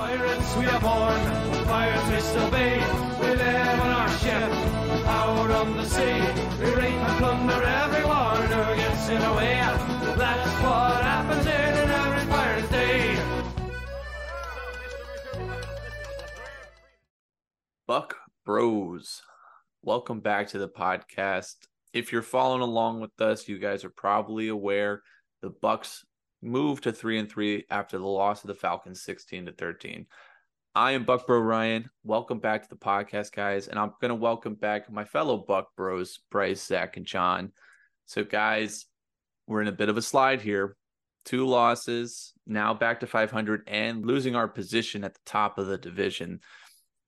Pirates we are born, pirates we still be. We live on our ship, out on the sea. We rape and plunder everyone who gets in our way. That's what happens in an average pirate day. Buc Bros. Welcome back to the podcast. If you're following along with us, you guys are probably aware the Bucs moved to 3 and 3 after the loss of the Falcons 16 to 13. I am Buc Bro Ryan. Welcome back to the podcast, guys, and I'm going to welcome back my fellow Buc Bros, Bryce, Zach, and John. So, guys, we're in a bit of a slide here. Two losses, now back to 500 and losing our position at the top of the division.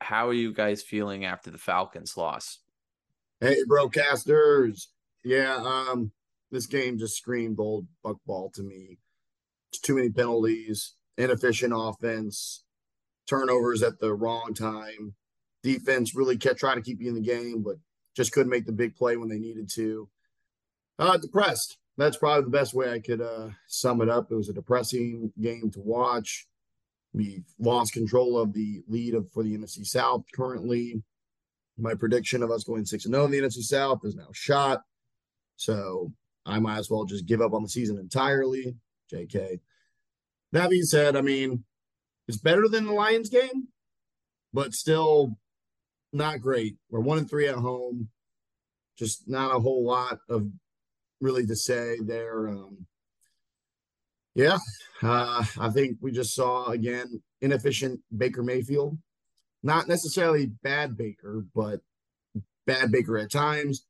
How are you guys feeling after the Falcons loss? Hey, broadcasters. Yeah, um, this game just screamed old buckball to me. Too many penalties, inefficient offense, turnovers at the wrong time. Defense really kept trying to keep you in the game, but just couldn't make the big play when they needed to. Uh, depressed. That's probably the best way I could uh, sum it up. It was a depressing game to watch. We lost control of the lead of for the NFC South currently. My prediction of us going six and zero in the NFC South is now shot. So I might as well just give up on the season entirely. JK. That being said, I mean, it's better than the Lions game, but still not great. We're one and three at home. Just not a whole lot of really to say there. Um, yeah, uh, I think we just saw again inefficient Baker Mayfield. Not necessarily bad Baker, but bad Baker at times,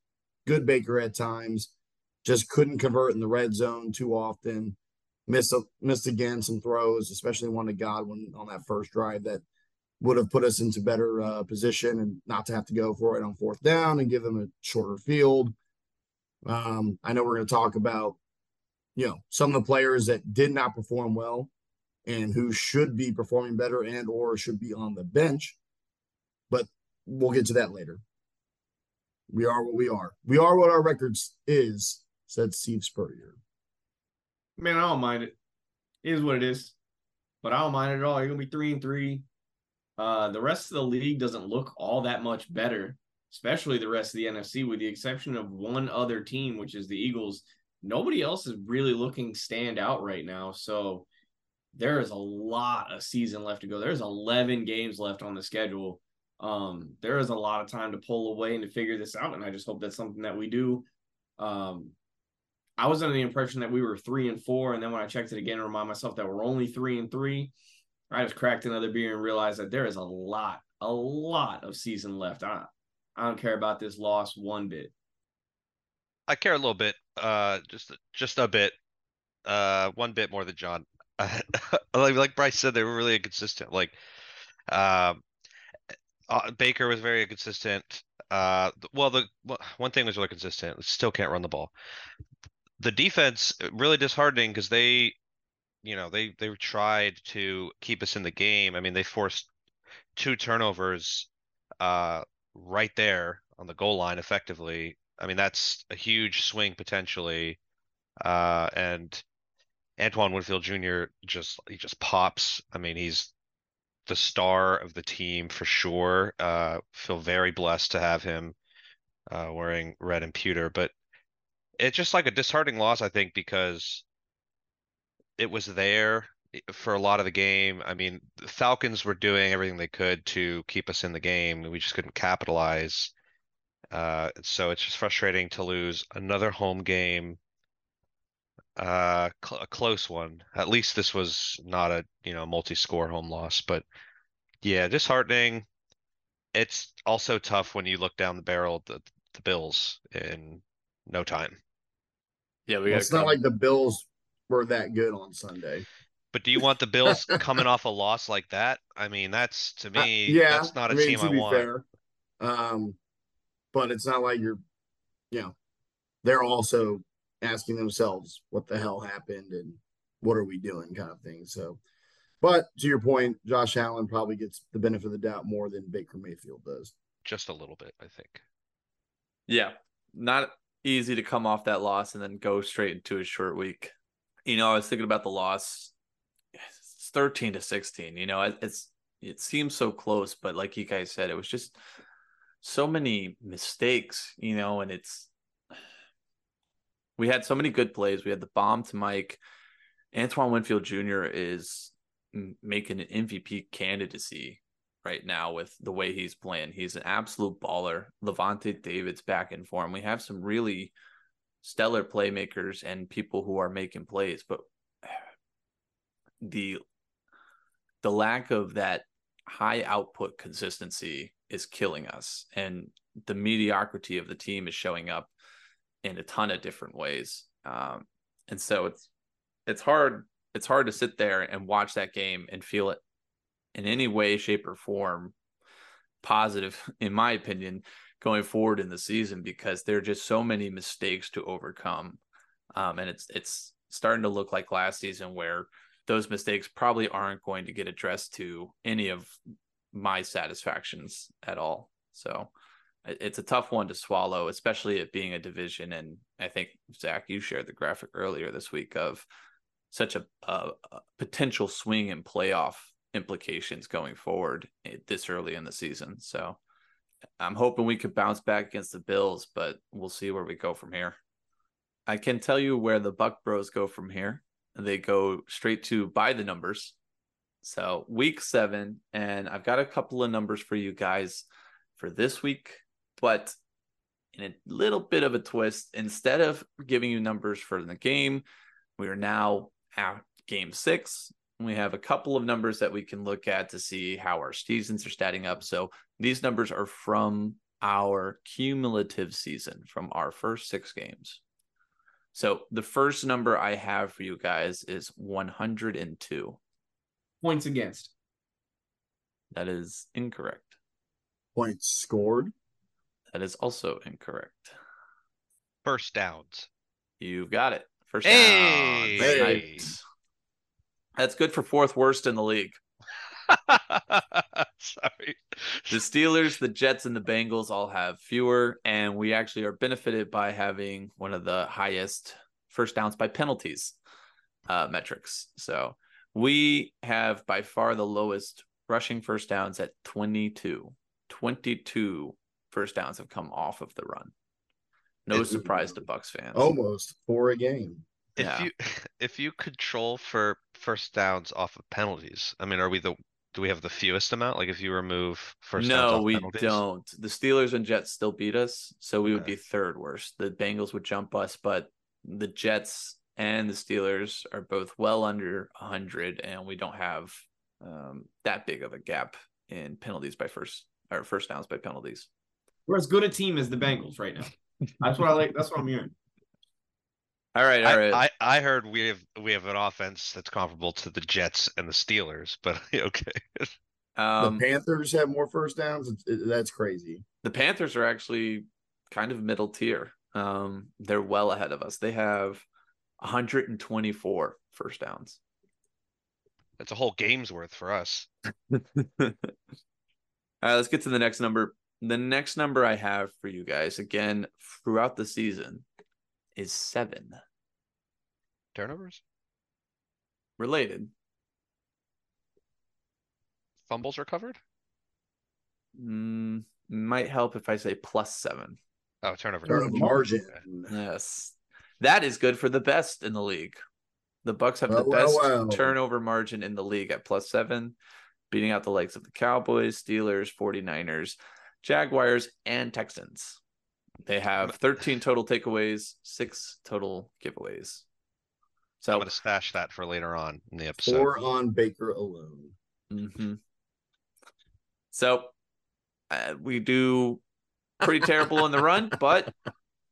good Baker at times. Just couldn't convert in the red zone too often. Missed missed again some throws, especially one to Godwin on that first drive that would have put us into better uh, position and not to have to go for it on fourth down and give them a shorter field. Um, I know we're going to talk about you know some of the players that did not perform well and who should be performing better and or should be on the bench but we'll get to that later. We are what we are. We are what our records is said steve spurrier Man, I don't mind it. It is what it is. But I don't mind it at all. You're gonna be three and three. Uh, the rest of the league doesn't look all that much better, especially the rest of the NFC, with the exception of one other team, which is the Eagles. Nobody else is really looking stand out right now. So there is a lot of season left to go. There's 11 games left on the schedule. Um, there is a lot of time to pull away and to figure this out. And I just hope that's something that we do. Um, I was under the impression that we were three and four, and then when I checked it again and remind myself that we're only three and three, I just cracked another beer and realized that there is a lot, a lot of season left. I, I don't care about this loss one bit. I care a little bit, uh, just just a bit, uh, one bit more than John. like like Bryce said, they were really inconsistent. Like, um, uh, Baker was very inconsistent. Uh, well, the one thing was really consistent. Still can't run the ball the defense uh, really disheartening because they, you know, they they tried to keep us in the game. I mean, they forced two turnovers uh, right there on the goal line effectively. I mean, that's a huge swing potentially. Uh, and Antoine Winfield Jr. just he just pops. I mean, he's the star of the team for sure. Uh, feel very blessed to have him uh, wearing red and pewter. But it's just like a disheartening loss, I think, because it was there for a lot of the game. I mean, the Falcons were doing everything they could to keep us in the game. We just couldn't capitalize. Uh, so it's just frustrating to lose another home game, uh, cl- a close one. At least this was not a you know multi-score home loss, but yeah, disheartening. It's also tough when you look down the barrel of the the Bills in no time. Yeah, we well, got. it's not like the bills were that good on sunday But do you want the Bills coming off a loss like that? I mean, that's to Uh, me, yeah that's not a I mean, team to I be want. fair. um but it's not like you're you know they're also asking themselves what the hell happened and what are we doing kind of thing so but to your point josh allen probably gets the benefit of the doubt more than baker mayfield does Just a little bit, I think. Yeah, not easy to come off that loss and then go straight into a short week. You know, I was thinking about the loss. It's thirteen to sixteen. You know, it- it's it seems so close, but like you guys said, it was just so many mistakes, you know, and it's we had so many good plays. We had the bomb to Mike. Antoine Winfield Jr. is making an MVP candidacy right now with the way he's playing. He's an absolute baller. Lavonte David's back in form. We have some really stellar playmakers and people who are making plays, but the the lack of that high output consistency is killing us and the mediocrity of the team is showing up in a ton of different ways um, and so it's it's hard it's hard to sit there and watch that game and feel it in any way shape or form positive in my opinion going forward in the season because there are just so many mistakes to overcome um, and it's it's starting to look like last season where those mistakes probably aren't going to get addressed to any of my satisfactions at all. So it's a tough one to swallow, especially it being a division. And I think Zach, you shared the graphic earlier this week of such a, a, a potential swing in playoff implications going forward eh, this early in the season. So I'm hoping we could bounce back against the Bills, but we'll see where we go from here. I can tell you where the Buc Bros go from here. They go straight to by the numbers. So week seven, and I've got a couple of numbers for you guys for this week, but in a little bit of a twist, instead of giving you numbers for the game, we are now at game six. We have a couple of numbers that we can look at to see how our seasons are statting up. So these numbers are from our cumulative season from our first six games. So the first number I have for you guys is 102. Points against. That is incorrect. Points scored. That is also incorrect. First downs. You've got it. First hey! downs. Nice. That's good for fourth worst in the league. Sorry. The Steelers, the Jets, and the Bengals all have fewer, and we actually are benefited by having one of the highest first downs by penalties uh, metrics. So we have by far the lowest rushing first downs at 22. 22 first downs have come off of the run. No surprise to Bucs fans. Almost four a game. If Yeah. you if you control for first downs off of penalties, I mean, are we the do we have the fewest amount? Like if you remove first downs no, off we penalties? don't. The Steelers and Jets still beat us, so we would be third worst. The Bengals would jump us, but the Jets and the Steelers are both well under 100, and we don't have um, that big of a gap in penalties by first or first downs by penalties. We're as good a team as the Bengals right now. That's what I like. That's what I'm hearing. All right, all right. I, I I heard we have we have an offense that's comparable to the Jets and the Steelers, but okay. um, the Panthers have more first downs. That's crazy. the Panthers are actually kind of middle tier. Um, they're well ahead of us. They have 124 first downs. That's a whole game's worth for us. All right, let's get to the next number. The next number I have for you guys, again, throughout the season, is seven. Turnovers, Related. fumbles recovered. Mm, might help if I say plus seven. Oh, turnover. Turnover margin. margin. Yes. That is good for the best in the league. The Bucs have the Well, well, best well. turnover margin in the league at plus seven, beating out the likes of the Cowboys, Steelers, 49ers, Jaguars, and Texans. They have 13 total takeaways, six total giveaways. So I'm gonna stash that for later on in the episode. Four on Baker alone. hmm So uh, we do pretty terrible in the run, but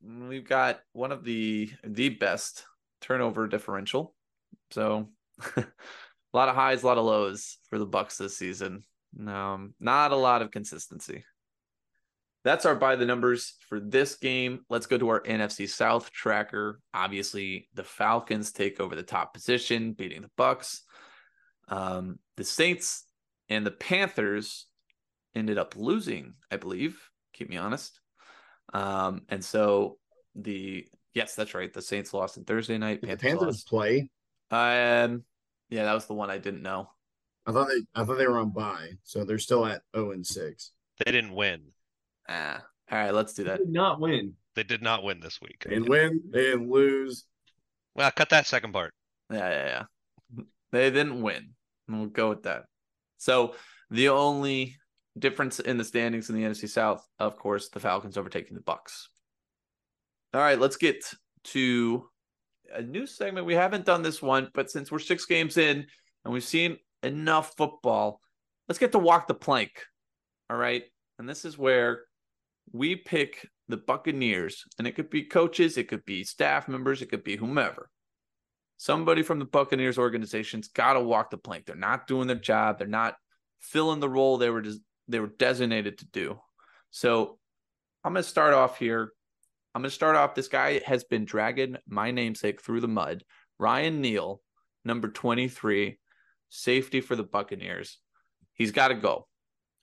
we've got one of the the best turnover differential. So a lot of highs, a lot of lows for the Bucs this season. Um, not a lot of consistency. That's our by the numbers for this game. Let's go to our NFC South tracker. Obviously, the Falcons take over the top position, beating the Bucs. Um, the Saints and the Panthers ended up losing, I believe. Keep me honest. Um, and so the yes, that's right. The Saints lost on Thursday night. Did the Panthers Panthers play? Um, yeah, that was the one I didn't know. I thought they I thought they were on bye, so they're still at 0 and 6. They didn't win. Ah, all right, let's do They that. did not win. They did not win this week. They win, they didn't lose. Well, cut that second part. Yeah, yeah, yeah. They didn't win. We'll go with that. So the only difference in the standings in the NFC South, of course, the Falcons overtaking the Bucs. All right, let's get to a new segment. We haven't done this one, but since we're six games in and we've seen enough football, let's get to walk the plank. All right. And this is where we pick the Buccaneers, and it could be coaches, it could be staff members, it could be whomever somebody from the Buccaneers organization's got to walk the plank. They're not doing their job. They're not filling the role they were des- they were designated to do. So I'm going to start off here. I'm going to start off. This guy has been dragging my namesake through the mud. Ryan Neal, number 23, safety for the Buccaneers. He's got to go.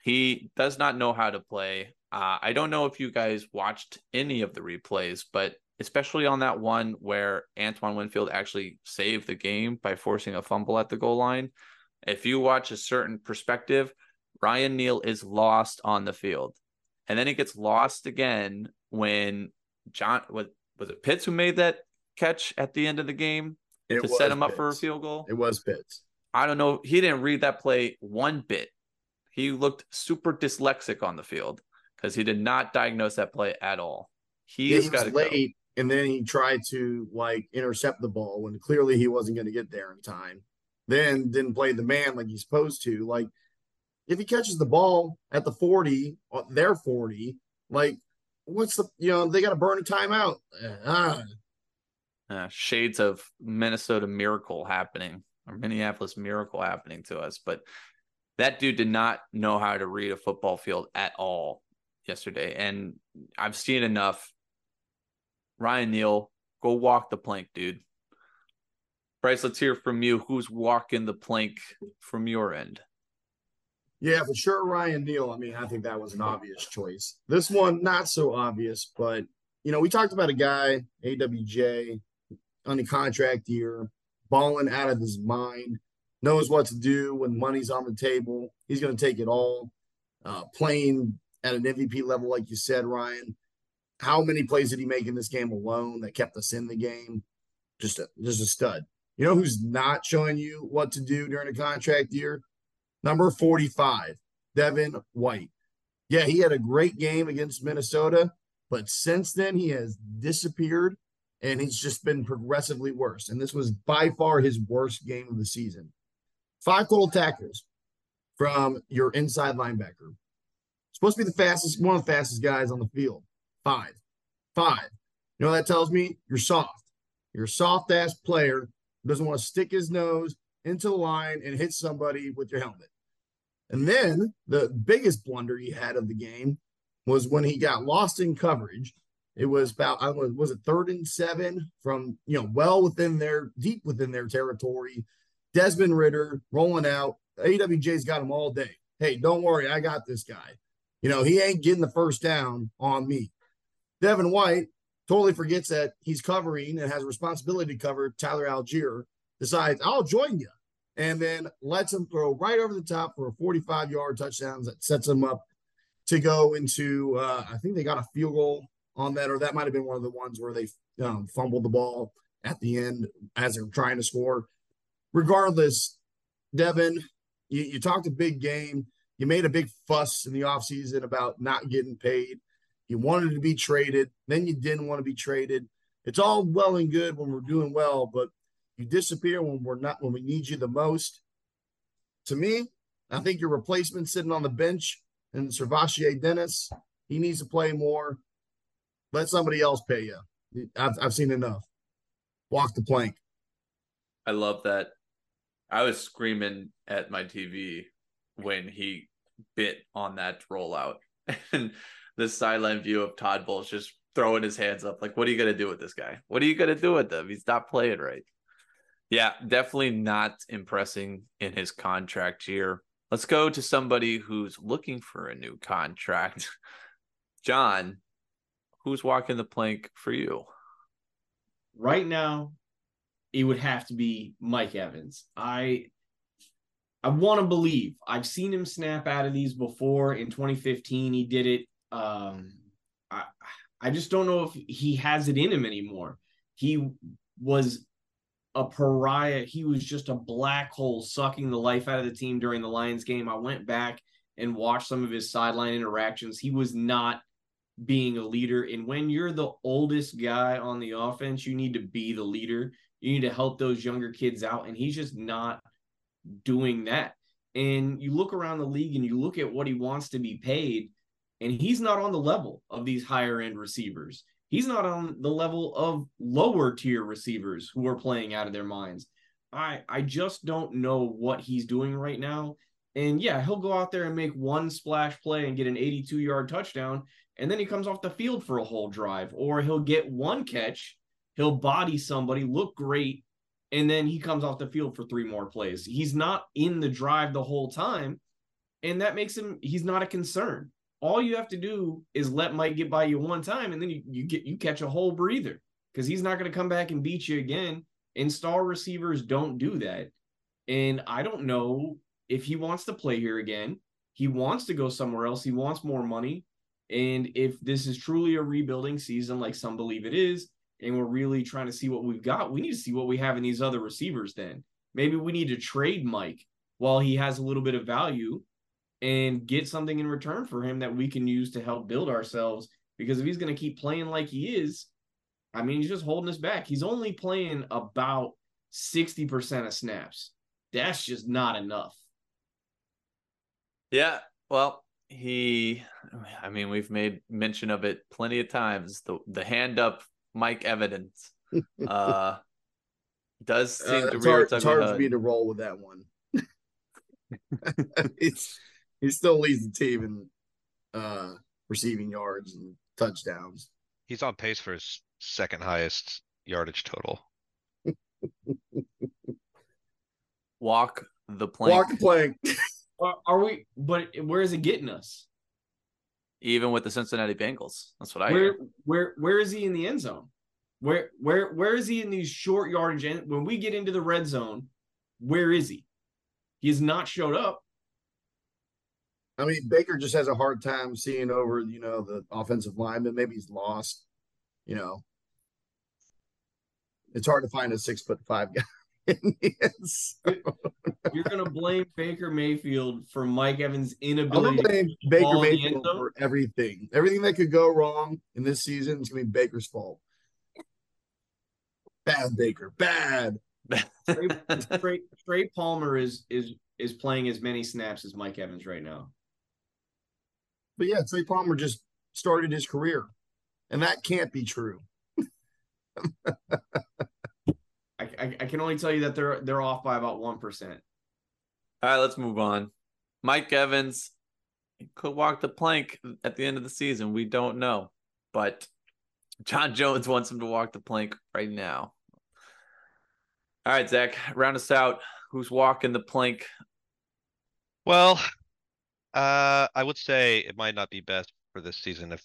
He does not know how to play. Uh, I don't know if you guys watched any of the replays, but especially on that one where Antoine Winfield actually saved the game by forcing a fumble at the goal line. If you watch a certain perspective, Ryan Neal is lost on the field. And then he gets lost again when John was was it Pitts who made that catch at the end of the game It to set him up for a field goal? It was Pitts. I don't know. He didn't read that play one bit. He looked super dyslexic on the field because he did not diagnose that play at all. He Yeah, got to go. late, and then he tried to like intercept the ball when clearly he wasn't going to get there in time. Then didn't play the man like he's supposed to. Like if he catches the ball at the forty, uh, their forty, like what's the you know they got to burn a timeout. Ah, uh, shades of Minnesota miracle happening or Minneapolis miracle happening to us. But that dude did not know how to read a football field at all yesterday. And I've seen enough. Ryan Neal, go walk the plank, dude. Bryce, let's hear from you. Who's walking the plank from your end? Yeah, for sure, Ryan Neal. I mean, I think that was an obvious choice. This one, not so obvious, but you know, we talked about a guy, AWJ, on the contract year, balling out of his mind, knows what to do when money's on the table. He's going to take it all. Uh, playing at an MVP level, like you said, Ryan. How many plays did he make in this game alone that kept us in the game? Just a, just a stud. You know who's not showing you what to do during a contract year? Number 45, Devin White. Yeah, he had a great game against Minnesota, but since then he has disappeared and he's just been progressively worse. And this was by far his worst game of the season. Five total tackles from your inside linebacker. Supposed to be the fastest, one of the fastest guys on the field. Five. Five. You know what that tells me? You're soft. You're a soft ass player who doesn't want to stick his nose into the line and hit somebody with your helmet. And then the biggest blunder he had of the game was when he got lost in coverage. It was about I don't was it third and seven from you know well within their deep within their territory. Desmond Ridder rolling out. AWJ's got him all day. Hey, don't worry, I got this guy. You know, he ain't getting the first down on me. Devin White totally forgets that he's covering and has a responsibility to cover Tyler Allgeier. Decides, I'll join you. And then lets him throw right over the top for a 45 yard touchdown that sets him up to go into, uh, I think they got a field goal on that, or that might have been one of the ones where they um, fumbled the ball at the end as they're trying to score. Regardless, Devin, you, you talked a big game. You made a big fuss in the offseason about not getting paid. You wanted to be traded, then you didn't want to be traded. It's all well and good when we're doing well, but you disappear when we're not when we need you the most. To me, I think your replacement sitting on the bench and SirVocea Dennis, he needs to play more. Let somebody else pay you. I've I've seen enough. Walk the plank. I love that. I was screaming at my TV when he bit on that rollout. And the sideline view of Todd Bowles just throwing his hands up, like, what are you gonna do with this guy? What are you gonna do with him? He's not playing right. Yeah, definitely not impressing in his contract year. Let's go to somebody who's looking for a new contract. John, who's walking the plank for you? Right now, it would have to be Mike Evans. I I want to believe. I've seen him snap out of these before. In 2015, he did it. Um, I I just don't know if he has it in him anymore. He was a pariah. He was just a black hole sucking the life out of the team during the Lions game. I went back and watched some of his sideline interactions. He was not being a leader. And when you're the oldest guy on the offense, you need to be the leader. You need to help those younger kids out. And he's just not doing that. And you look around the league and you look at what he wants to be paid, and he's not on the level of these higher end receivers. He's not on the level of lower tier receivers who are playing out of their minds. I I just don't know what he's doing right now. And yeah, he'll go out there and make one splash play and get an 82 yard touchdown. And then he comes off the field for a whole drive, or he'll get one catch, he'll body somebody, look great, and then he comes off the field for three more plays. He's not in the drive the whole time, and that makes him he's not a concern. All you have to do is let Mike get by you one time, and then you, you get you catch a whole breather because he's not going to come back and beat you again. And star receivers don't do that. And I don't know if he wants to play here again. He wants to go somewhere else. He wants more money. And if this is truly a rebuilding season, like some believe it is, and we're really trying to see what we've got, we need to see what we have in these other receivers then. Maybe we need to trade Mike while he has a little bit of value and get something in return for him that we can use to help build ourselves. Because if he's going to keep playing like he is, I mean, he's just holding us back. He's only playing about 60% of snaps. That's just not enough. Yeah. Well, he I mean, we've made mention of it plenty of times. The the hand up Mike Evans uh does Uh, seem to be rear hard, its it's hard for me to roll with that one. it's he still leads the team in uh receiving yards and touchdowns. He's on pace for his second highest yardage total. Walk the plank. Walk the plank. Are, are we? But where is it getting us? Even with the Cincinnati Bengals. That's what I where hear. where where is he in the end zone? Where where where is he in these short yardage? end- When we get into the red zone, where is he? He has not showed up. I mean, Baker just has a hard time seeing over, you know, the offensive line, lineman. Maybe he's lost. You know, it's hard to find a six foot five guy. In the end zone. You're gonna blame Baker Mayfield for Mike Evans' I'm inability. gonna blame Baker ball in the end Mayfield for everything. Everything that could go wrong in this season is gonna be Baker's fault. Bad Baker, bad. Trey, Trey, Trey Palmer is is is playing as many snaps as Mike Evans right now. But yeah, Trey Palmer just started his career, and that can't be true. I, I, I can only tell you that they're they're off by about one percent. All right, let's move on. Mike Evans could walk the plank at the end of the season. We don't know, but John Jones wants him to walk the plank right now. All right, Zach, round us out. Who's walking the plank? Well, uh, I would say it might not be best for this season if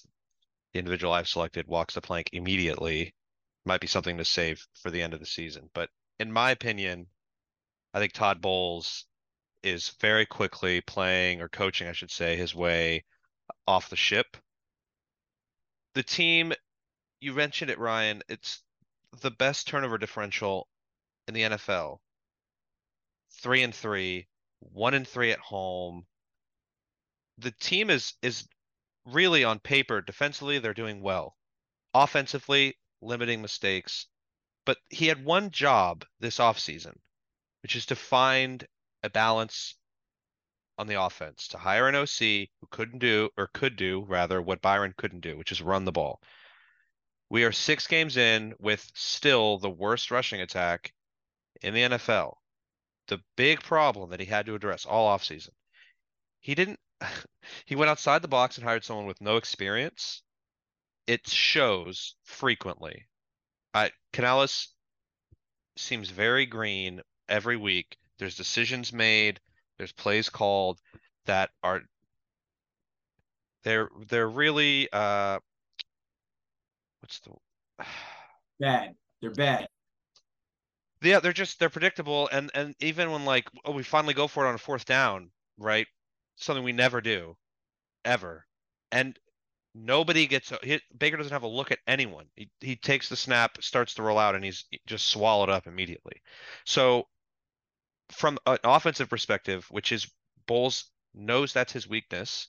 the individual I've selected walks the plank immediately. Might be something to save for the end of the season. But in my opinion, I think Todd Bowles is very quickly playing or coaching, I should say, his way off the ship. The team, you mentioned it, Ryan, it's the best turnover differential in the NFL. Three and three, one and three at home. The team is is really on paper defensively they're doing well. Offensively, limiting mistakes. But he had one job this offseason, which is to find a balance on the offense, to hire an OC who couldn't do or could do rather what Byron couldn't do, which is run the ball. We are six games in with still the worst rushing attack in the NFL. The big problem that he had to address all offseason. He didn't he went outside the box and hired someone with no experience. It shows frequently. I Canales seems very green every week. There's decisions made, there's plays called that are they're they're really uh what's the Bad. They're bad. Yeah, they're just they're predictable, and and even when like oh we finally go for it on a fourth down, right? Something we never do, ever, and nobody gets a he, Baker doesn't have a look at anyone. He he takes the snap, starts to roll out, and he's just swallowed up immediately. So from an offensive perspective, which is Bowles knows that's his weakness.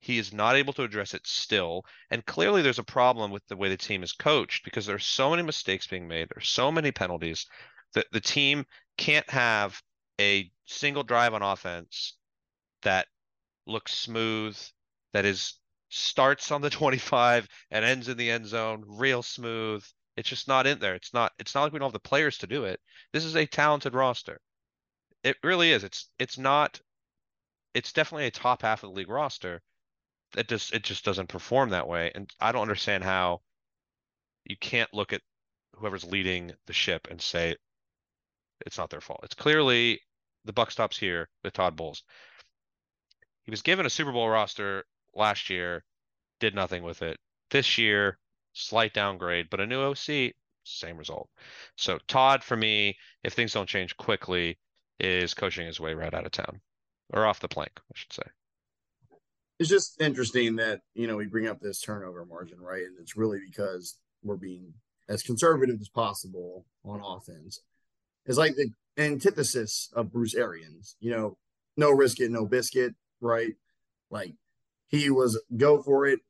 He is not able to address it still. And clearly there's a problem with the way the team is coached because there's so many mistakes being made. There's so many penalties that the team can't have a single drive on offense that looks smooth, that is starts on the 25 and ends in the end zone, real smooth. It's just not in there. It's not it's not like we don't have the players to do it. This is a talented roster. It really is. It's it's not it's definitely a top half of the league roster. It just it just doesn't perform that way, and I don't understand how you can't look at whoever's leading the ship and say it's not their fault. It's clearly the buck stops here with Todd Bowles. He was given a Super Bowl roster last year, did nothing with it. This year, slight downgrade, but a new OC, same result. So Todd, for me, if things don't change quickly, is coaching his way right out of town or off the plank, I should say. It's just interesting that, you know, we bring up this turnover margin, right? And it's really because we're being as conservative as possible on offense. It's like the antithesis of Bruce Arians, you know, no risk it, no biscuit, right? Like he was go for it,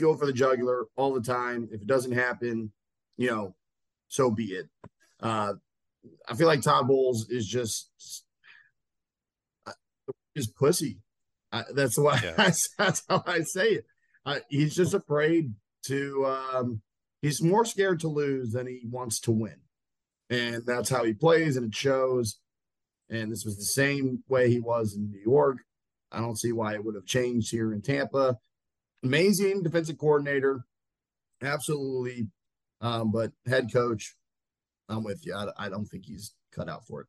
go for the jugular all the time. If it doesn't happen, you know, so be it. Uh, I feel like Todd Bowles is just is pussy. I, that's why yeah. that's how I say it. Uh, he's just afraid to. Um, he's more scared to lose than he wants to win, and that's how he plays, and it shows. And this was the same way he was in New York. I don't see why it would have changed here in Tampa. Amazing defensive coordinator, absolutely. Um, but head coach, I'm with you. I, I don't think he's cut out for it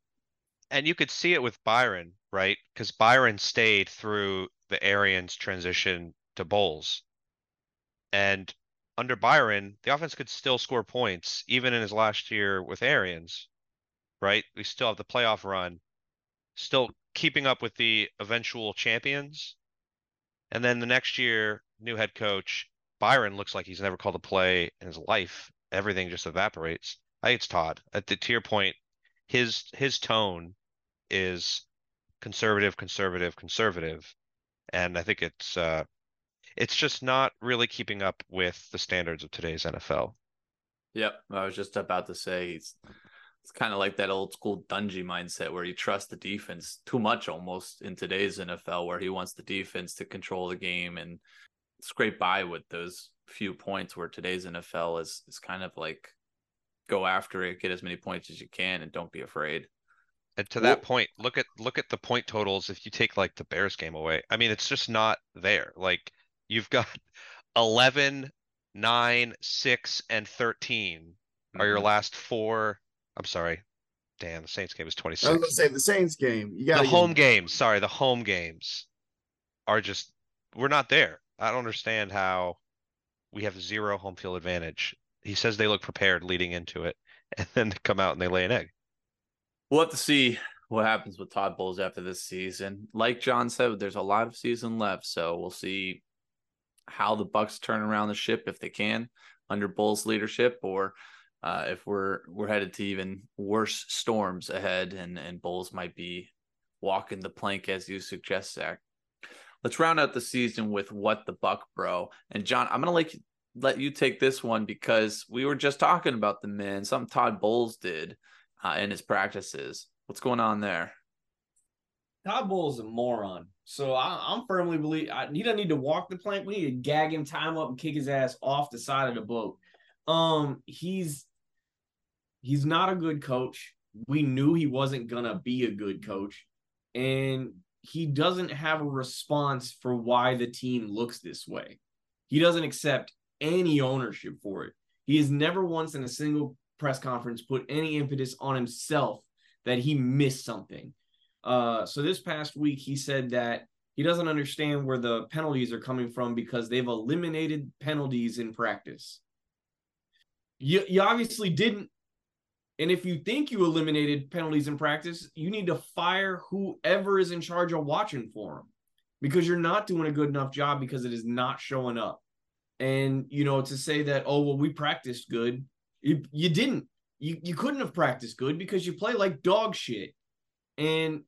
and you could see it with Byron, right? Because Byron stayed through the Arians transition to Bowles. And under Byron, the offense could still score points, even in his last year with Arians, right? We still have the playoff run, still keeping up with the eventual champions. And then the next year, new head coach, Byron looks like he's never called a play in his life. Everything just evaporates. I think it's Todd. At the your point, his his tone is conservative, conservative, conservative, and I think it's uh, it's just not really keeping up with the standards of today's NFL. Yep, I was just about to say it's it's kind of like that old school Dungy mindset where you trust the defense too much almost in today's NFL, where he wants the defense to control the game and scrape by with those few points. Where today's NFL is is kind of like go after it, get as many points as you can, and don't be afraid. And to that point, look at look at the point totals if you take like the Bears game away. I mean, it's just not there. Like you've got 11, 9, 6 and 13 mm-hmm. are your mm-hmm. last four. I'm sorry. Damn, the Saints game is 26. I was going to say the Saints game. You got the home games. Sorry, the home games are just we're not there. I don't understand how we have zero home field advantage. He says they look prepared leading into it, and then they come out and they lay an egg we'll have to see what happens with Todd Bowles after this season. Like John said, there's a lot of season left, so we'll see how the Bucs turn around the ship if they can under Bowles' leadership, or uh, if we're we're headed to even worse storms ahead, and and Bowles might be walking the plank as you suggest, Zach. Let's round out the season with what the Buc Bro and John. I'm gonna like let you take this one because we were just talking about the men. Something Todd Bowles did uh, in his practices. What's going on there? Todd Bowles is a moron. So I, am firmly believe I, he doesn't need to walk the plank. We need to gag him, tie him up, and kick his ass off the side of the boat. Um, he's he's not a good coach. We knew he wasn't gonna be a good coach, and he doesn't have a response for why the team looks this way. He doesn't accept any ownership for it. He has never once in a single press conference put any impetus on himself that he missed something. Uh, so this past week, he said that he doesn't understand where the penalties are coming from because they've eliminated penalties in practice. You, you obviously didn't And if you think you eliminated penalties in practice, you need to fire whoever is in charge of watching for them because you're not doing a good enough job because it is not showing up. And you know, to say that, oh well, we practiced good, you you didn't. You you couldn't have practiced good because you play like dog shit. And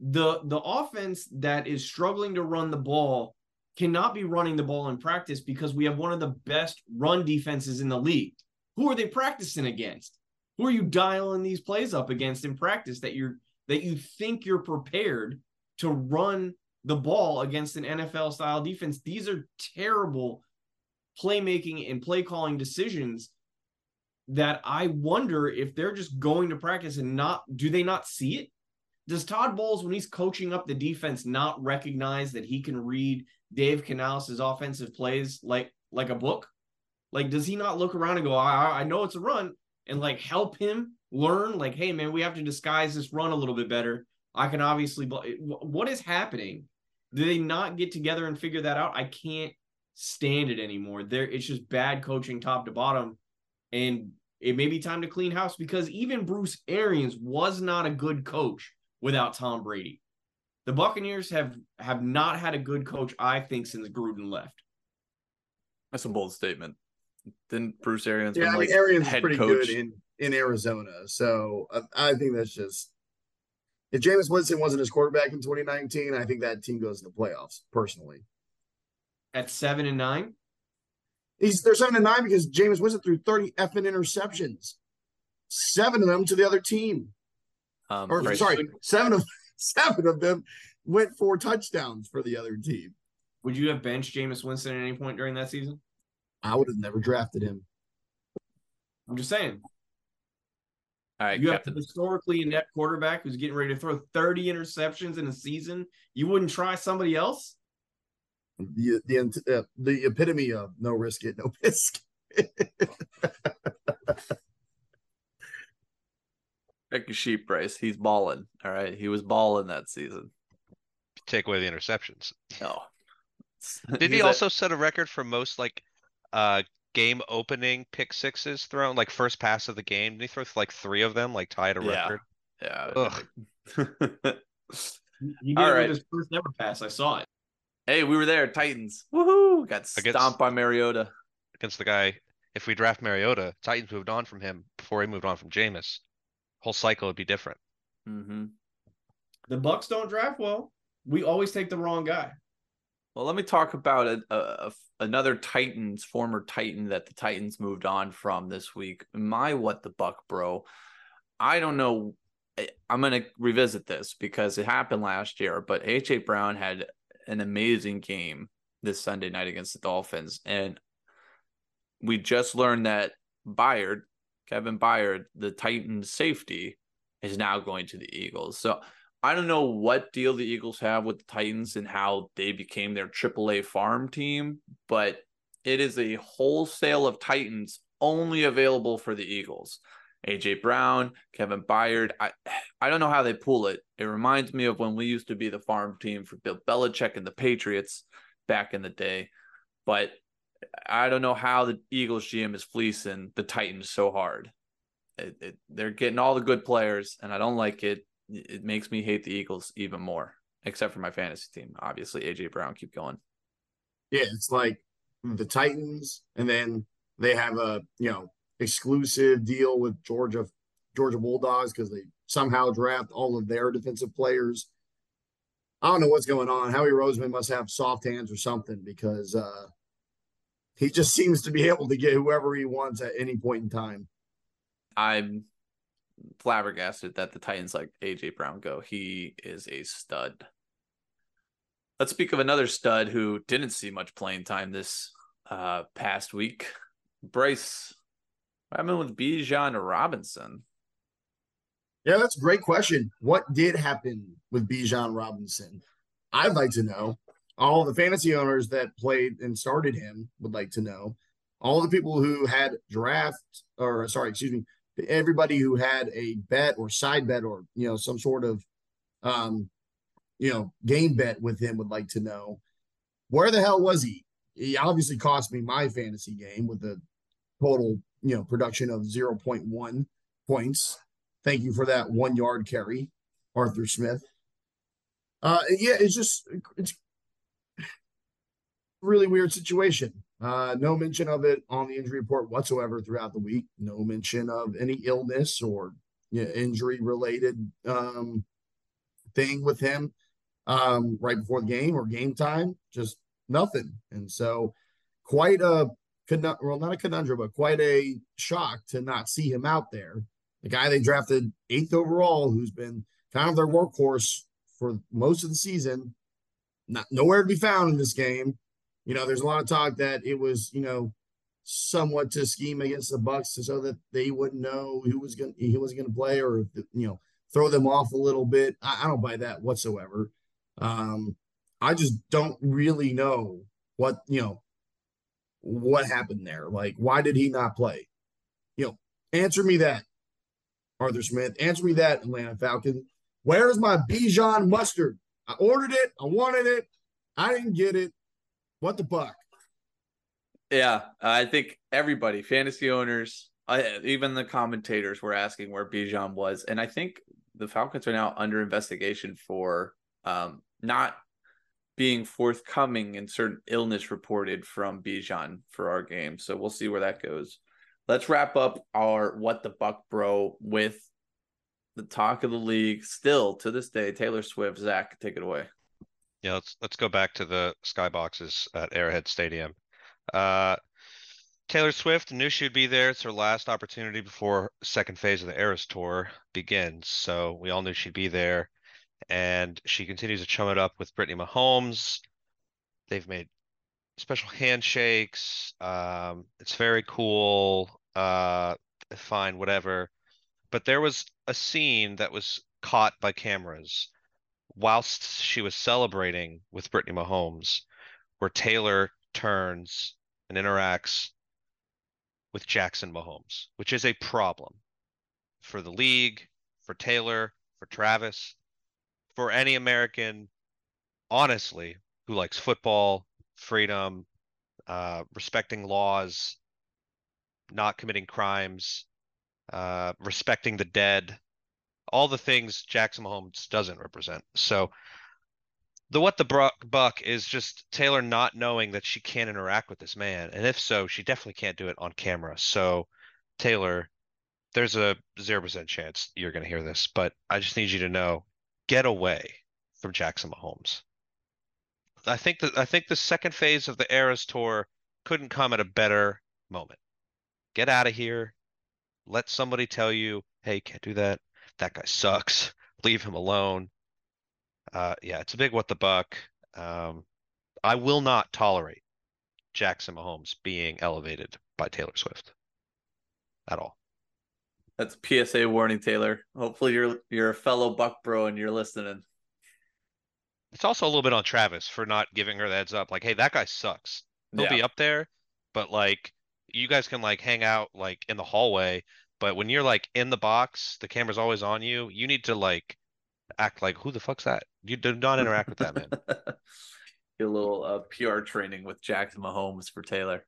the the offense that is struggling to run the ball cannot be running the ball in practice because we have one of the best run defenses in the league. Who are they practicing against? Who are you dialing these plays up against in practice that you're that you think you're prepared to run the ball against an NFL style defense? These are terrible playmaking and play calling decisions that I wonder if they're just going to practice and not do they not see it? Does Todd Bowles, when he's coaching up the defense, not recognize that he can read Dave Canales' offensive plays like like a book? Like, does he not look around and go, I, I know it's a run, and like help him learn? Like, hey man, we have to disguise this run a little bit better. I can obviously. What is happening? Do they not get together and figure that out? I can't stand it anymore. There, it's just bad coaching top to bottom, and it may be time to clean house because even Bruce Arians was not a good coach without Tom Brady. The Buccaneers have have not had a good coach, I think, since Gruden left. That's a bold statement. Then Bruce Arians, yeah, I mean, like Arians is pretty coach. good in in Arizona, so uh, I think that's just if Jameis Winston wasn't his quarterback in 2019, I think that team goes to the playoffs. Personally, At seven and nine, he's they're seven and nine because Jameis Winston threw 30 effing interceptions, seven of them to the other team. Um, Or Bryce, sorry, seven of seven of them went for touchdowns for the other team. would you have benched Jameis Winston at any point during that season? I would have never drafted him. I'm just saying. All right, You have Captain. a historically inept quarterback who's getting ready to throw 30 interceptions in a season. You wouldn't try somebody else? The the uh, the epitome of no risk it, no risk. Take a sheep, Bryce. He's balling. All right, he was balling that season. Take away the interceptions. No. Did he He's a- also set a record for most like uh game opening pick sixes thrown, like first pass of the game? Did he throw like three of them, like tied a Yeah. record? Yeah. Ugh. He did All it right. with his first ever pass. I saw it. hey, we were there. Titans. Woohoo! Got Against- stomped by Mariota. Against the guy, if we draft Mariota, Titans moved on from him before he moved on from Jameis. Whole cycle would be different. Mm-hmm. The Bucs don't draft well. We always take the wrong guy. Well, let me talk about a, a- another Titans, former Titan that the Titans moved on from this week. My what the buck, bro. I don't know. I- I'm going to revisit this because it happened last year, but AJ Brown had an amazing game this Sunday night against the Dolphins. And we just learned that Byard, Kevin Byard, the Titans safety, is now going to the Eagles. So I don't know what deal the Eagles have with the Titans and how they became their AAA farm team, but it is a wholesale of Titans only available for the Eagles. AJ Brown, Kevin Byard. I I don't know how they pull it. It reminds me of when we used to be the farm team for Bill Belichick and the Patriots back in the day. But I don't know how the Eagles GM is fleecing the Titans so hard. It, it, they're getting all the good players, and I don't like it. It makes me hate the Eagles even more, except for my fantasy team. Obviously, AJ Brown, keep going. Yeah, it's like the Titans, and then they have a you know exclusive deal with Georgia Georgia Bulldogs because they somehow draft all of their defensive players. I don't know what's going on. Howie Roseman must have soft hands or something because uh, he just seems to be able to get whoever he wants at any point in time. I'm flabbergasted that the Titans like AJ Brown go. He is a stud. Let's speak of another stud who didn't see much playing time this uh, past week. Bryce, what happened with Bijan Robinson? Yeah, that's a great question. What did happen with Bijan Robinson? I'd like to know. All the fantasy owners that played and started him would like to know. All the people who had draft or sorry, excuse me, everybody who had a bet or side bet or you know some sort of um you know game bet with him would like to know where the hell was he? He obviously cost me my fantasy game with the total you know production of 0.1 points. Thank you for that one yard carry, Arthur Smith. Uh, yeah, it's just it's really weird situation. Uh, no mention of it on the injury report whatsoever throughout the week. No mention of any illness or you know, injury related um, thing with him um, right before the game or game time. Just nothing. And so, quite a well, not a conundrum, but quite a shock to not see him out there. The guy they drafted eighth overall, who's been kind of their workhorse for most of the season, not nowhere to be found in this game. You know, there's a lot of talk that it was, you know, somewhat to scheme against the Bucs so that they wouldn't know who was going he was going to play or you know throw them off a little bit. I, I don't buy that whatsoever. Um, I just don't really know what you know what happened there. Like, why did he not play? You know, answer me that, Arthur Smith. Answer me that, Atlanta Falcon. Where's my Bijan mustard? I ordered it. I wanted it. I didn't get it. What the buck? Yeah, I think everybody, fantasy owners, I, even the commentators were asking where Bijan was, and I think the Falcons are now under investigation for um, not being forthcoming in certain illness reported from Bijan for our game. So we'll see where that goes. Let's wrap up our what the buck bro with the talk of the league still to this day. Taylor Swift, Zach, take it away. Yeah, let's let's go back to the skyboxes at Arrowhead Stadium. Uh, Taylor Swift knew she would be there. It's her last opportunity before second phase of the Eras Tour begins. So we all knew she'd be there. And she continues to chum it up with Brittany Mahomes. They've made special handshakes. Um, it's very cool. Uh, fine, whatever. But there was a scene that was caught by cameras whilst she was celebrating with Brittany Mahomes, where Taylor turns and interacts with Jackson Mahomes, which is a problem for the league, for Taylor, for Travis, for any American, honestly, who likes football, freedom, uh, respecting laws, not committing crimes, uh, respecting the dead, all the things Jackson Mahomes doesn't represent. So the what the buck is just Taylor not knowing that she can't interact with this man, and if so, she definitely can't do it on camera. So Taylor, there's a zero percent chance you're going to hear this, but I just need you to know, get away from Jackson Mahomes. I think that I think the second phase of the Eras tour couldn't come at a better moment. Get out of here. Let somebody tell you, hey, can't do that. That guy sucks. Leave him alone. Uh, yeah, it's a big what the buck. Um, I will not tolerate Jackson Mahomes being elevated by Taylor Swift at all. That's PSA warning, Taylor. Hopefully you're you're a fellow Buc Bro and you're listening. It's also a little bit on Travis for not giving her the heads up. Like, hey, that guy sucks. He'll yeah. be up there, but like you guys can like hang out like in the hallway. But when you're like in the box, the camera's always on you. You need to like act like who the fuck's that? You do not interact with that man. A little uh, PR training with Jackson Mahomes for Taylor.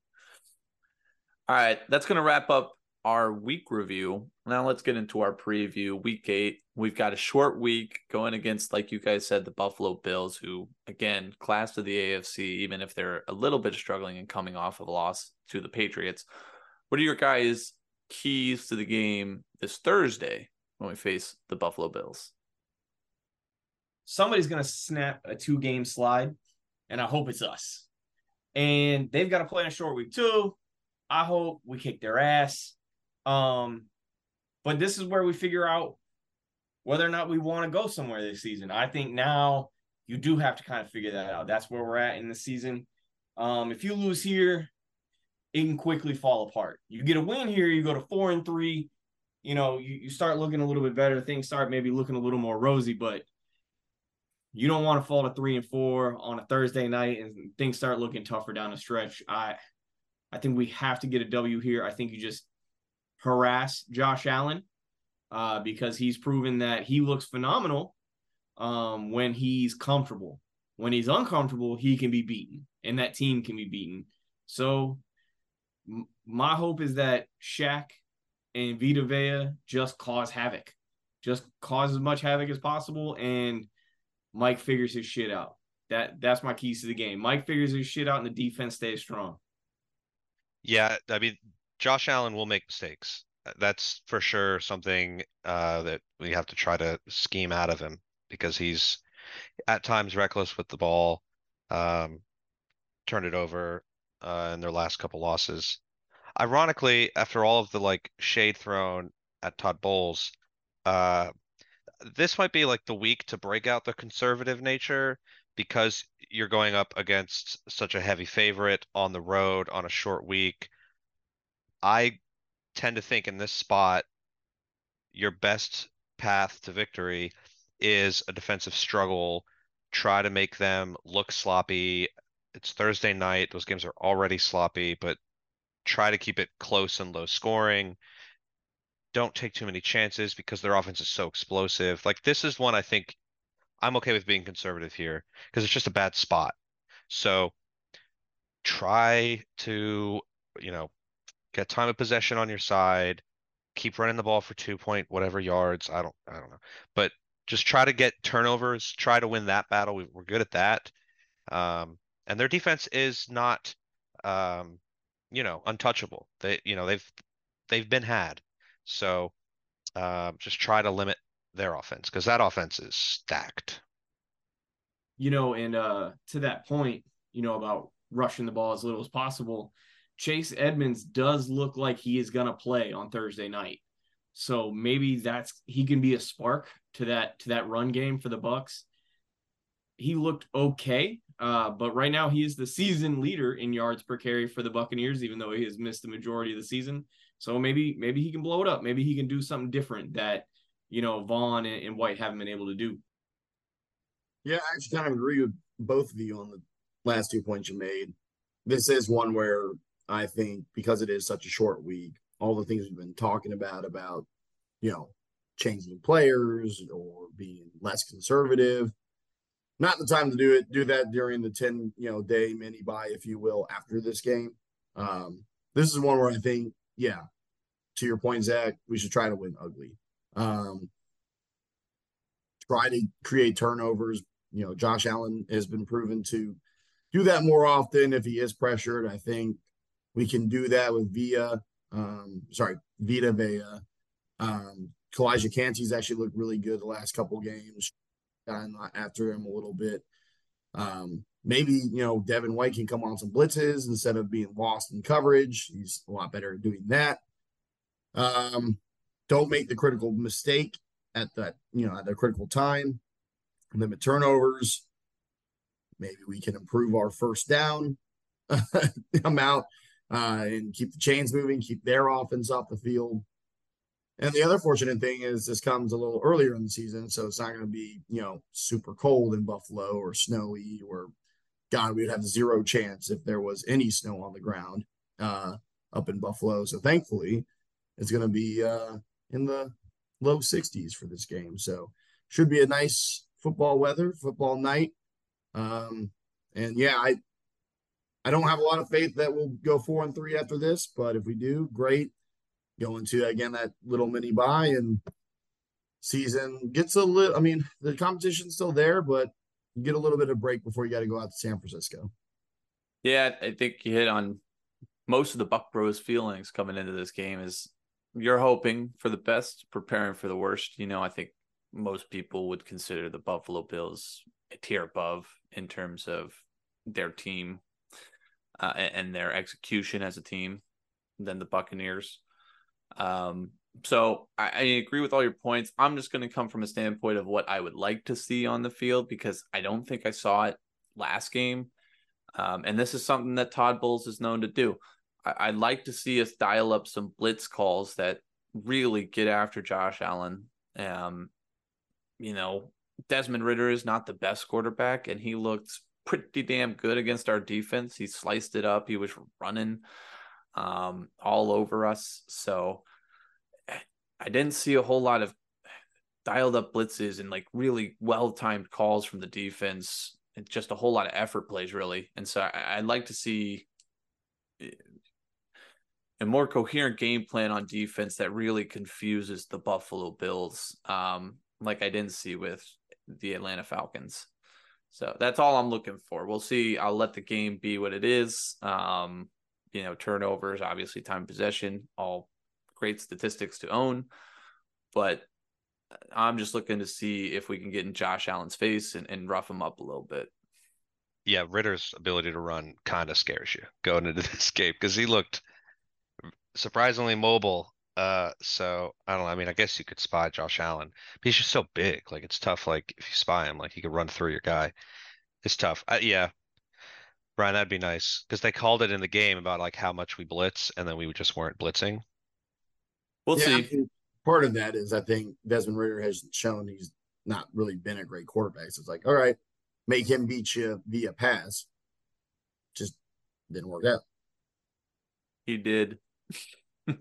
All right, that's going to wrap up our week review. Now let's get into our preview. Week eight, we've got a short week going against, like you guys said, the Buffalo Bills, who again class of the AFC, even if they're a little bit struggling and coming off of a loss to the Patriots. What are your guys' keys to the game this Thursday when we face the Buffalo Bills? somebody's going to snap a two game slide, and I hope it's us. And they've got to play in a short week too. I hope we kick their ass. Um, but this is where we figure out whether or not we want to go somewhere this season. I think now you do have to kind of figure that out. That's where we're at in the season. Um, if you lose here, it can quickly fall apart. You get a win here, you go to four and three. You know, you, you start looking a little bit better. Things start maybe looking a little more rosy, but you don't want to fall to three and four on a Thursday night and things start looking tougher down the stretch. I I think we have to get a W here. I think you just harass Josh Allen uh, because he's proven that he looks phenomenal um, when he's comfortable. When he's uncomfortable, he can be beaten, and that team can be beaten. So, my hope is that Shaq and Vita Vea just cause havoc, just cause as much havoc as possible, and Mike figures his shit out. That that's my keys to the game. Mike figures his shit out, and the defense stays strong. Yeah, I mean, Josh Allen will make mistakes. That's for sure something uh, that we have to try to scheme out of him because he's at times reckless with the ball, um, turned it over uh, in their last couple losses. Ironically, after all of the like shade thrown at Todd Bowles, uh, this might be like the week to break out the conservative nature because you're going up against such a heavy favorite on the road on a short week. I tend to think in this spot, your best path to victory is a defensive struggle. Try to make them look sloppy. It's Thursday night. Those games are already sloppy, but try to keep it close and low scoring. Don't take too many chances because their offense is so explosive. Like this is one I think I'm okay with being conservative here because it's just a bad spot. So try to, you know, get time of possession on your side, keep running the ball for two point whatever yards. I don't I don't know. But just try to get turnovers, try to win that battle. We, are good at that. Um, and their defense is not um, you know, untouchable. They you know, they've they've been had. So uh, just try to limit their offense because that offense is stacked. You know, and uh, to that point, you know, about rushing the ball as little as possible, Chase Edmonds does look like he is going to play on Thursday night. So maybe that's he can be a spark to that to that run game for the Bucs. He looked okay, uh, but right now he is the season leader in yards per carry for the Buccaneers, even though he has missed the majority of the season. So maybe maybe he can blow it up. Maybe he can do something different that you know Vaughn and, and White haven't been able to do. Yeah, I actually kind of agree with both of you on the last two points you made. This is one where I think because it is such a short week, all the things we've been talking about about you know changing players or being less conservative not the time to do it do that during the 10 you know day mini bye if you will after this game. Um this is one where i think yeah to your point zach we should try to win ugly. Um try to create turnovers. You know josh allen has been proven to do that more often if he is pressured. I think we can do that with via um sorry vita vea. Um Calijah Kancey's actually looked really good the last couple games gotten after him a little bit. Um, maybe you know Devin White can come on some blitzes instead of being lost in coverage. He's a lot better at doing that. Um, don't make the critical mistake at that you know at the critical time. Limit turnovers. Maybe we can improve our first down amount uh, and keep the chains moving, keep their offense off the field. And the other fortunate thing is this comes a little earlier in the season, so it's not going to be you know super cold in Buffalo or snowy or God, we'd have zero chance if there was any snow on the ground uh, up in Buffalo. So thankfully, it's going to be uh, in the low 60s for this game. So should be a nice football weather, football night. Um, and yeah, I I don't have a lot of faith that we'll go four and three after this, but if we do, great go into again that little mini bye and season gets a little. I mean, the competition's still there, but get a little bit of break before you got to go out to San Francisco. Yeah, I think you hit on most of the Buc Bros feelings coming into this game. Is you're hoping for the best, preparing for the worst. You know, I think most people would consider the Buffalo Bills a tier above in terms of their team uh, and their execution as a team than the Buccaneers. Um, so I, I, agree with all your points. I'm just going to come from a standpoint of what I would like to see on the field because I don't think I saw it last game. Um, and this is something that Todd Bowles is known to do. I, would like to see us dial up some blitz calls that really get after Josh Allen. Um, you know, Desmond Ridder is not the best quarterback, and he looked pretty damn good against our defense. He sliced it up. He was running um, all over us. So I didn't see a whole lot of dialed up blitzes and like really well timed calls from the defense. It's just a whole lot of effort plays, really. And so I, would like to see a more coherent game plan on defense that really confuses the Buffalo Bills, um, like I didn't see with the Atlanta Falcons. So that's all I'm looking for. We'll see. I'll let the game be what it is. Um, you know, turnovers, obviously, time possession, all great statistics to own. But I'm just looking to see if we can get in Josh Allen's face and, and rough him up a little bit. Yeah, Ridder's ability to run kind of scares you going into this game because he looked surprisingly mobile. Uh, so I don't know. I mean, I guess you could spy Josh Allen, but he's just so big. Like it's tough. Like if you spy him, like he could run through your guy. It's tough. Uh, yeah, Brian, that'd be nice because they called it in the game about like how much we blitz, and then we just weren't blitzing. We'll Yeah, I see. part of that is I think Desmond Ridder has shown he's not really been a great quarterback. So it's like, all right, make him beat you via pass. Just didn't work out. He did.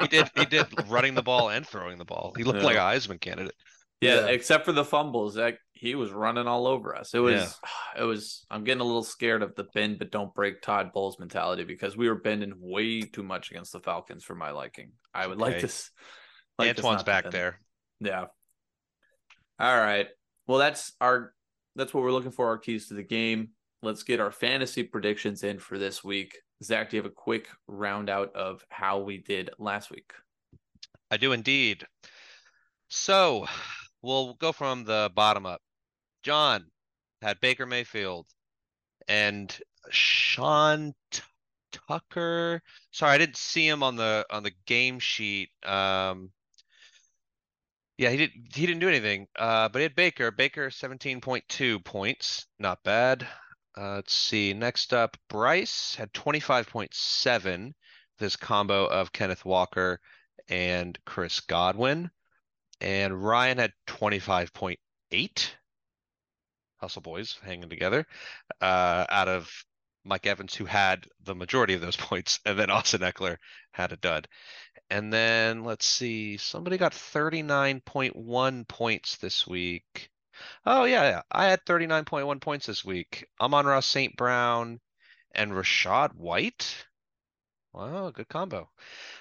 He did. He did running the ball and throwing the ball. He looked Yeah. like a Heisman candidate. Yeah, Yeah. except for the fumbles, that he was running all over us. It was, it was. I'm getting a little scared of the bend but don't break Todd Bowles mentality because we were bending way too much against the Falcons for my liking. I would like Okay. to. s- like this Antoine's not to back bend. there. Yeah. All right. Well, that's our. That's what we're looking for. Our keys to the game. Let's get our fantasy predictions in for this week. Zach, do you have a quick round out of how we did last week? I do indeed. So we'll go from the bottom up. John had Baker Mayfield and Sean T- Tucker. Sorry, I didn't see him on the on the game sheet. Um, yeah, he didn't he didn't do anything. Uh, but he had Baker. Baker 17.2 points. Not bad. Uh, let's see. Next up, Bryce had 25.7 This combo of Kenneth Walker and Chris Godwin. And Ryan had 25.8. Hustle boys hanging together. Uh, out of Mike Evans, who had the majority of those points, and then Austin Ekeler had a dud. And then let's see, somebody got 39.1 points this week. Oh yeah, yeah. I had 39.1 points this week. Amon-Ra St. Brown and Rachaad White. Wow, good combo.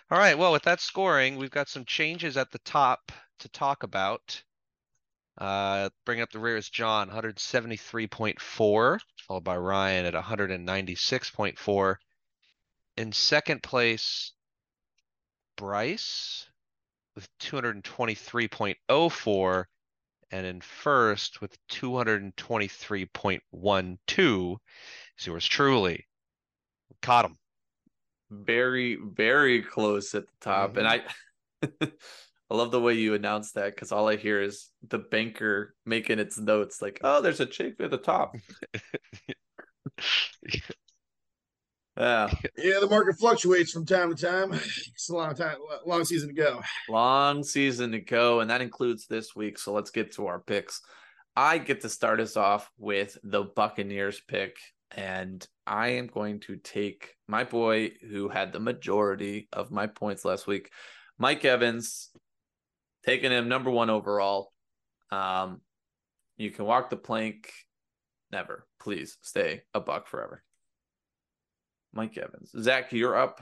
All right, well, with that scoring, we've got some changes at the top to talk about. Uh, bringing up the rear is John, 173.4, followed by Ryan at 196.4. In second place, Bryce with 223.04, and in first with 223.12 is yours truly. Caught him. very very close at the top and i i love the way you announced that because all i hear is the banker making its notes like oh there's a chick at the top. Yeah. Yeah, the market fluctuates from time to time. It's a long time, long season to go. long season to go and that includes this week so let's get to our picks. I get to start us off with the buccaneers pick and i am going to take my boy who had the majority of my points last week mike evans taking him number one overall um you can walk the plank never please stay a Buc forever mike evans zach you're up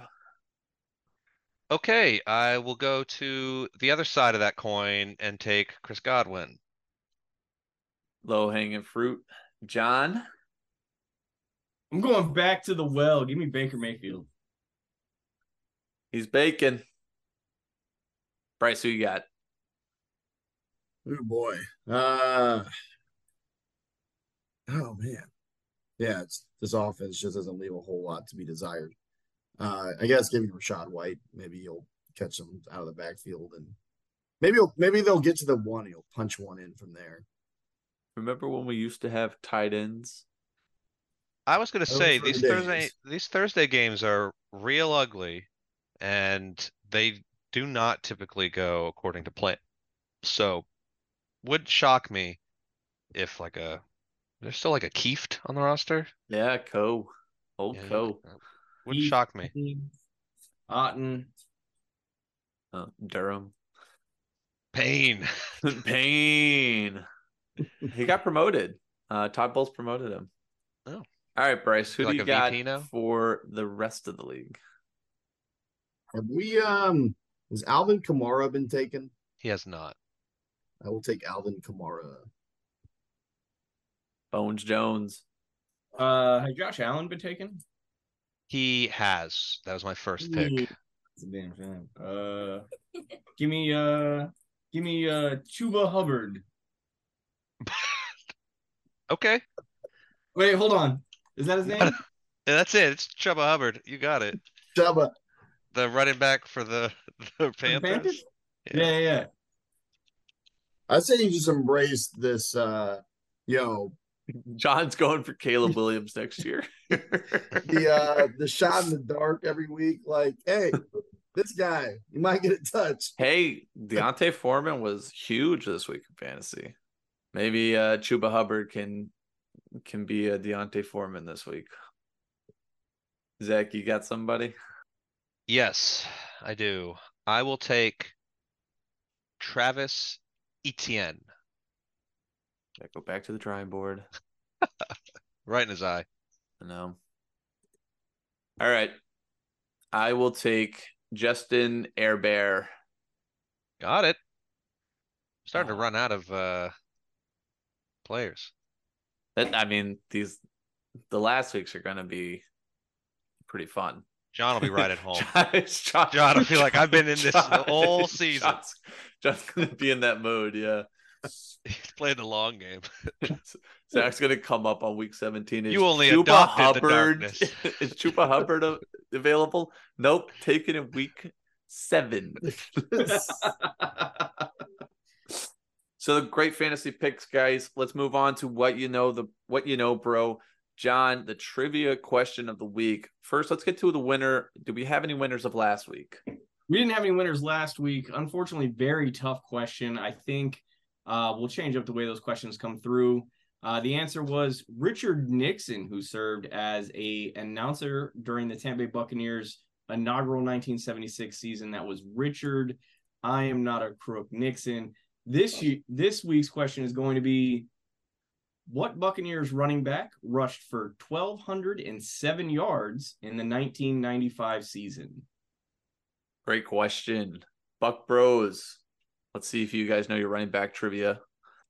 Okay, I will go to the other side of that coin and take Chris Godwin. low hanging fruit john I'm going back to the well. Give me Baker Mayfield. He's baking. Bryce, who you got? Oh boy. Uh oh man. Yeah, it's this offense just doesn't leave a whole lot to be desired. Uh I guess giving me Rachaad White. Maybe he'll catch them out of the backfield and maybe he'll, maybe they'll get to the one, he'll punch one in from there. Remember when we used to have tight ends? I was gonna say these the Thursday these Thursday games are real ugly, and they do not typically go according to plan. So, would shock me if like a there's still like a Kieft on the roster. Yeah, Ko. Old Yeah, Ko. Would Kieft. shock me. Otton. Uh, Durham. Pain. Pain. he got promoted. Uh, Todd Bowles promoted him. Oh. All right, Bryce. Who Like do you a got VP now? for the rest of the league? Have we um has Alvin Kamara been taken? He has not. I will take Alvin Kamara. Bones Jones. Uh, has Josh Allen been taken? He has. That was my first pick. Ooh. It's a damn shame. Uh, give me uh, give me uh, Chuba Hubbard. Okay. Wait, hold on. Is that his name? Yeah, that's it. It's Chuba Hubbard. You got it. Chuba. The running back for the, the Panthers. Panthers? Yeah. Yeah, yeah, yeah. I say you just embrace this uh yo John's going for Caleb Williams next year. the uh the shot in the dark every week. Like, hey, this guy, you might get a touch. hey, D'Onta Foreman was huge this week in fantasy. Maybe uh Chuba Hubbard can can be a D'Onta Foreman this week. Zach, you got somebody? Yes, I do. I will take Travis Etienne Yeah, go back to the drawing board. right in his eye. I know. All right. I will take Justin Airbear. Got it. Starting to Oh. run out of uh players. That I mean, these the last weeks are gonna be pretty fun. John will be right at home. John, John, John, I feel like I've been in this the whole season. John's gonna be in that mode, yeah. He's playing the long game. Zach's gonna come up on week 17. Is You only Chuba adopted the Hubbard darkness. is Chuba Hubbard available? Nope, taken in week seven. So the great fantasy picks, guys. Let's move on to what you know, the what you know, bro. John, the trivia question of the week. First, let's get to the winner. Do we have any winners of last week? We didn't have any winners last week. Unfortunately, very tough question. I think uh, we'll change up the way those questions come through. Uh, the answer was Richard Nixon, who served as a announcer during the Tampa Bay Buccaneers inaugural 1976 season. That was Richard. I am not a crook Nixon. This this week's question is going to be what Buccaneers running back rushed for 1,207 yards in the 1995 season? Great question. Buc Bros. Let's see if you guys know your running back trivia.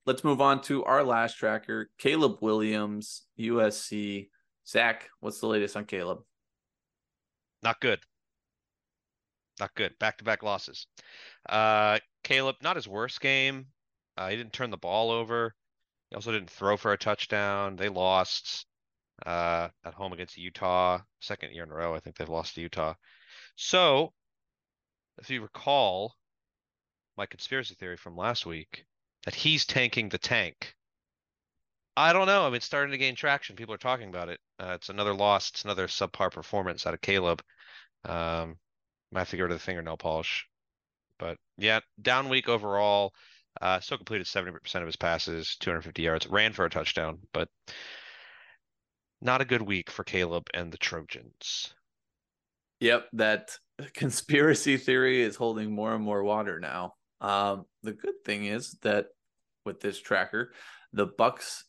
Let's move on to our last tracker, Caleb Williams, USC. Zach, what's the latest on Caleb? Not good. Not good. Back to back losses. Uh Caleb, not his worst game. Uh, he didn't turn the ball over. He also didn't throw for a touchdown. They lost uh at home against Utah. Second year in a row, I think they've lost to Utah. So, if you recall my conspiracy theory from last week that he's tanking the tank. I don't know. I mean, it's starting to gain traction. People are talking about it. Uh, it's another loss. It's another subpar performance out of Caleb. Um, might have to rid of the fingernail polish. But yeah, down week overall. Uh, still completed 70% of his passes, 250 yards, ran for a touchdown, but not a good week for Caleb and the Trojans. Yep, that conspiracy theory is holding more and more water now. Um, the good thing is that with this tracker, the Bucs'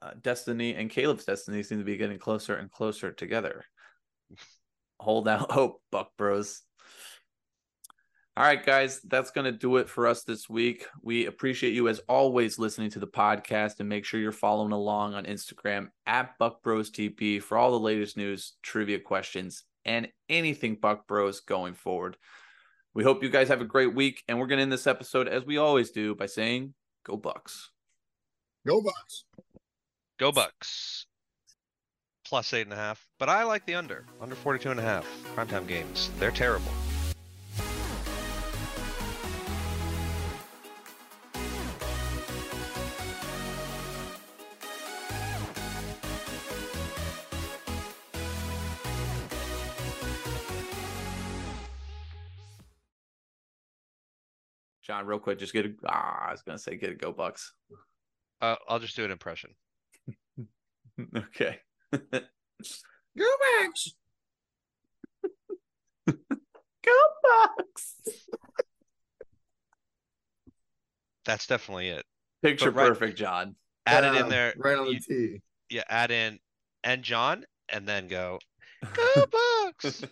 uh, destiny and Caleb's destiny seem to be getting closer and closer together. Hold out hope, Buc Bros. All right, guys, that's going to do it for us this week. We appreciate you as always listening to the podcast and make sure you're following along on Instagram at Buc Bros TP for all the latest news, trivia questions, and anything Buc Bros going forward. We hope you guys have a great week, and we're going to end this episode as we always do by saying, Go Bucs. Go Bucs. Go Bucs. Plus eight and a half. But I like the under. Under 42 and a half. Primetime games. They're terrible. John, real quick, just get a. Ah, I was going to say, get a Go Bucs. Uh, I'll just do an impression. okay. Go Bucs. Go Bucs. That's definitely it. Picture right- perfect, John. Add it in there. Right on the You- tee. Yeah, add in and John, and then go. Go Bucs.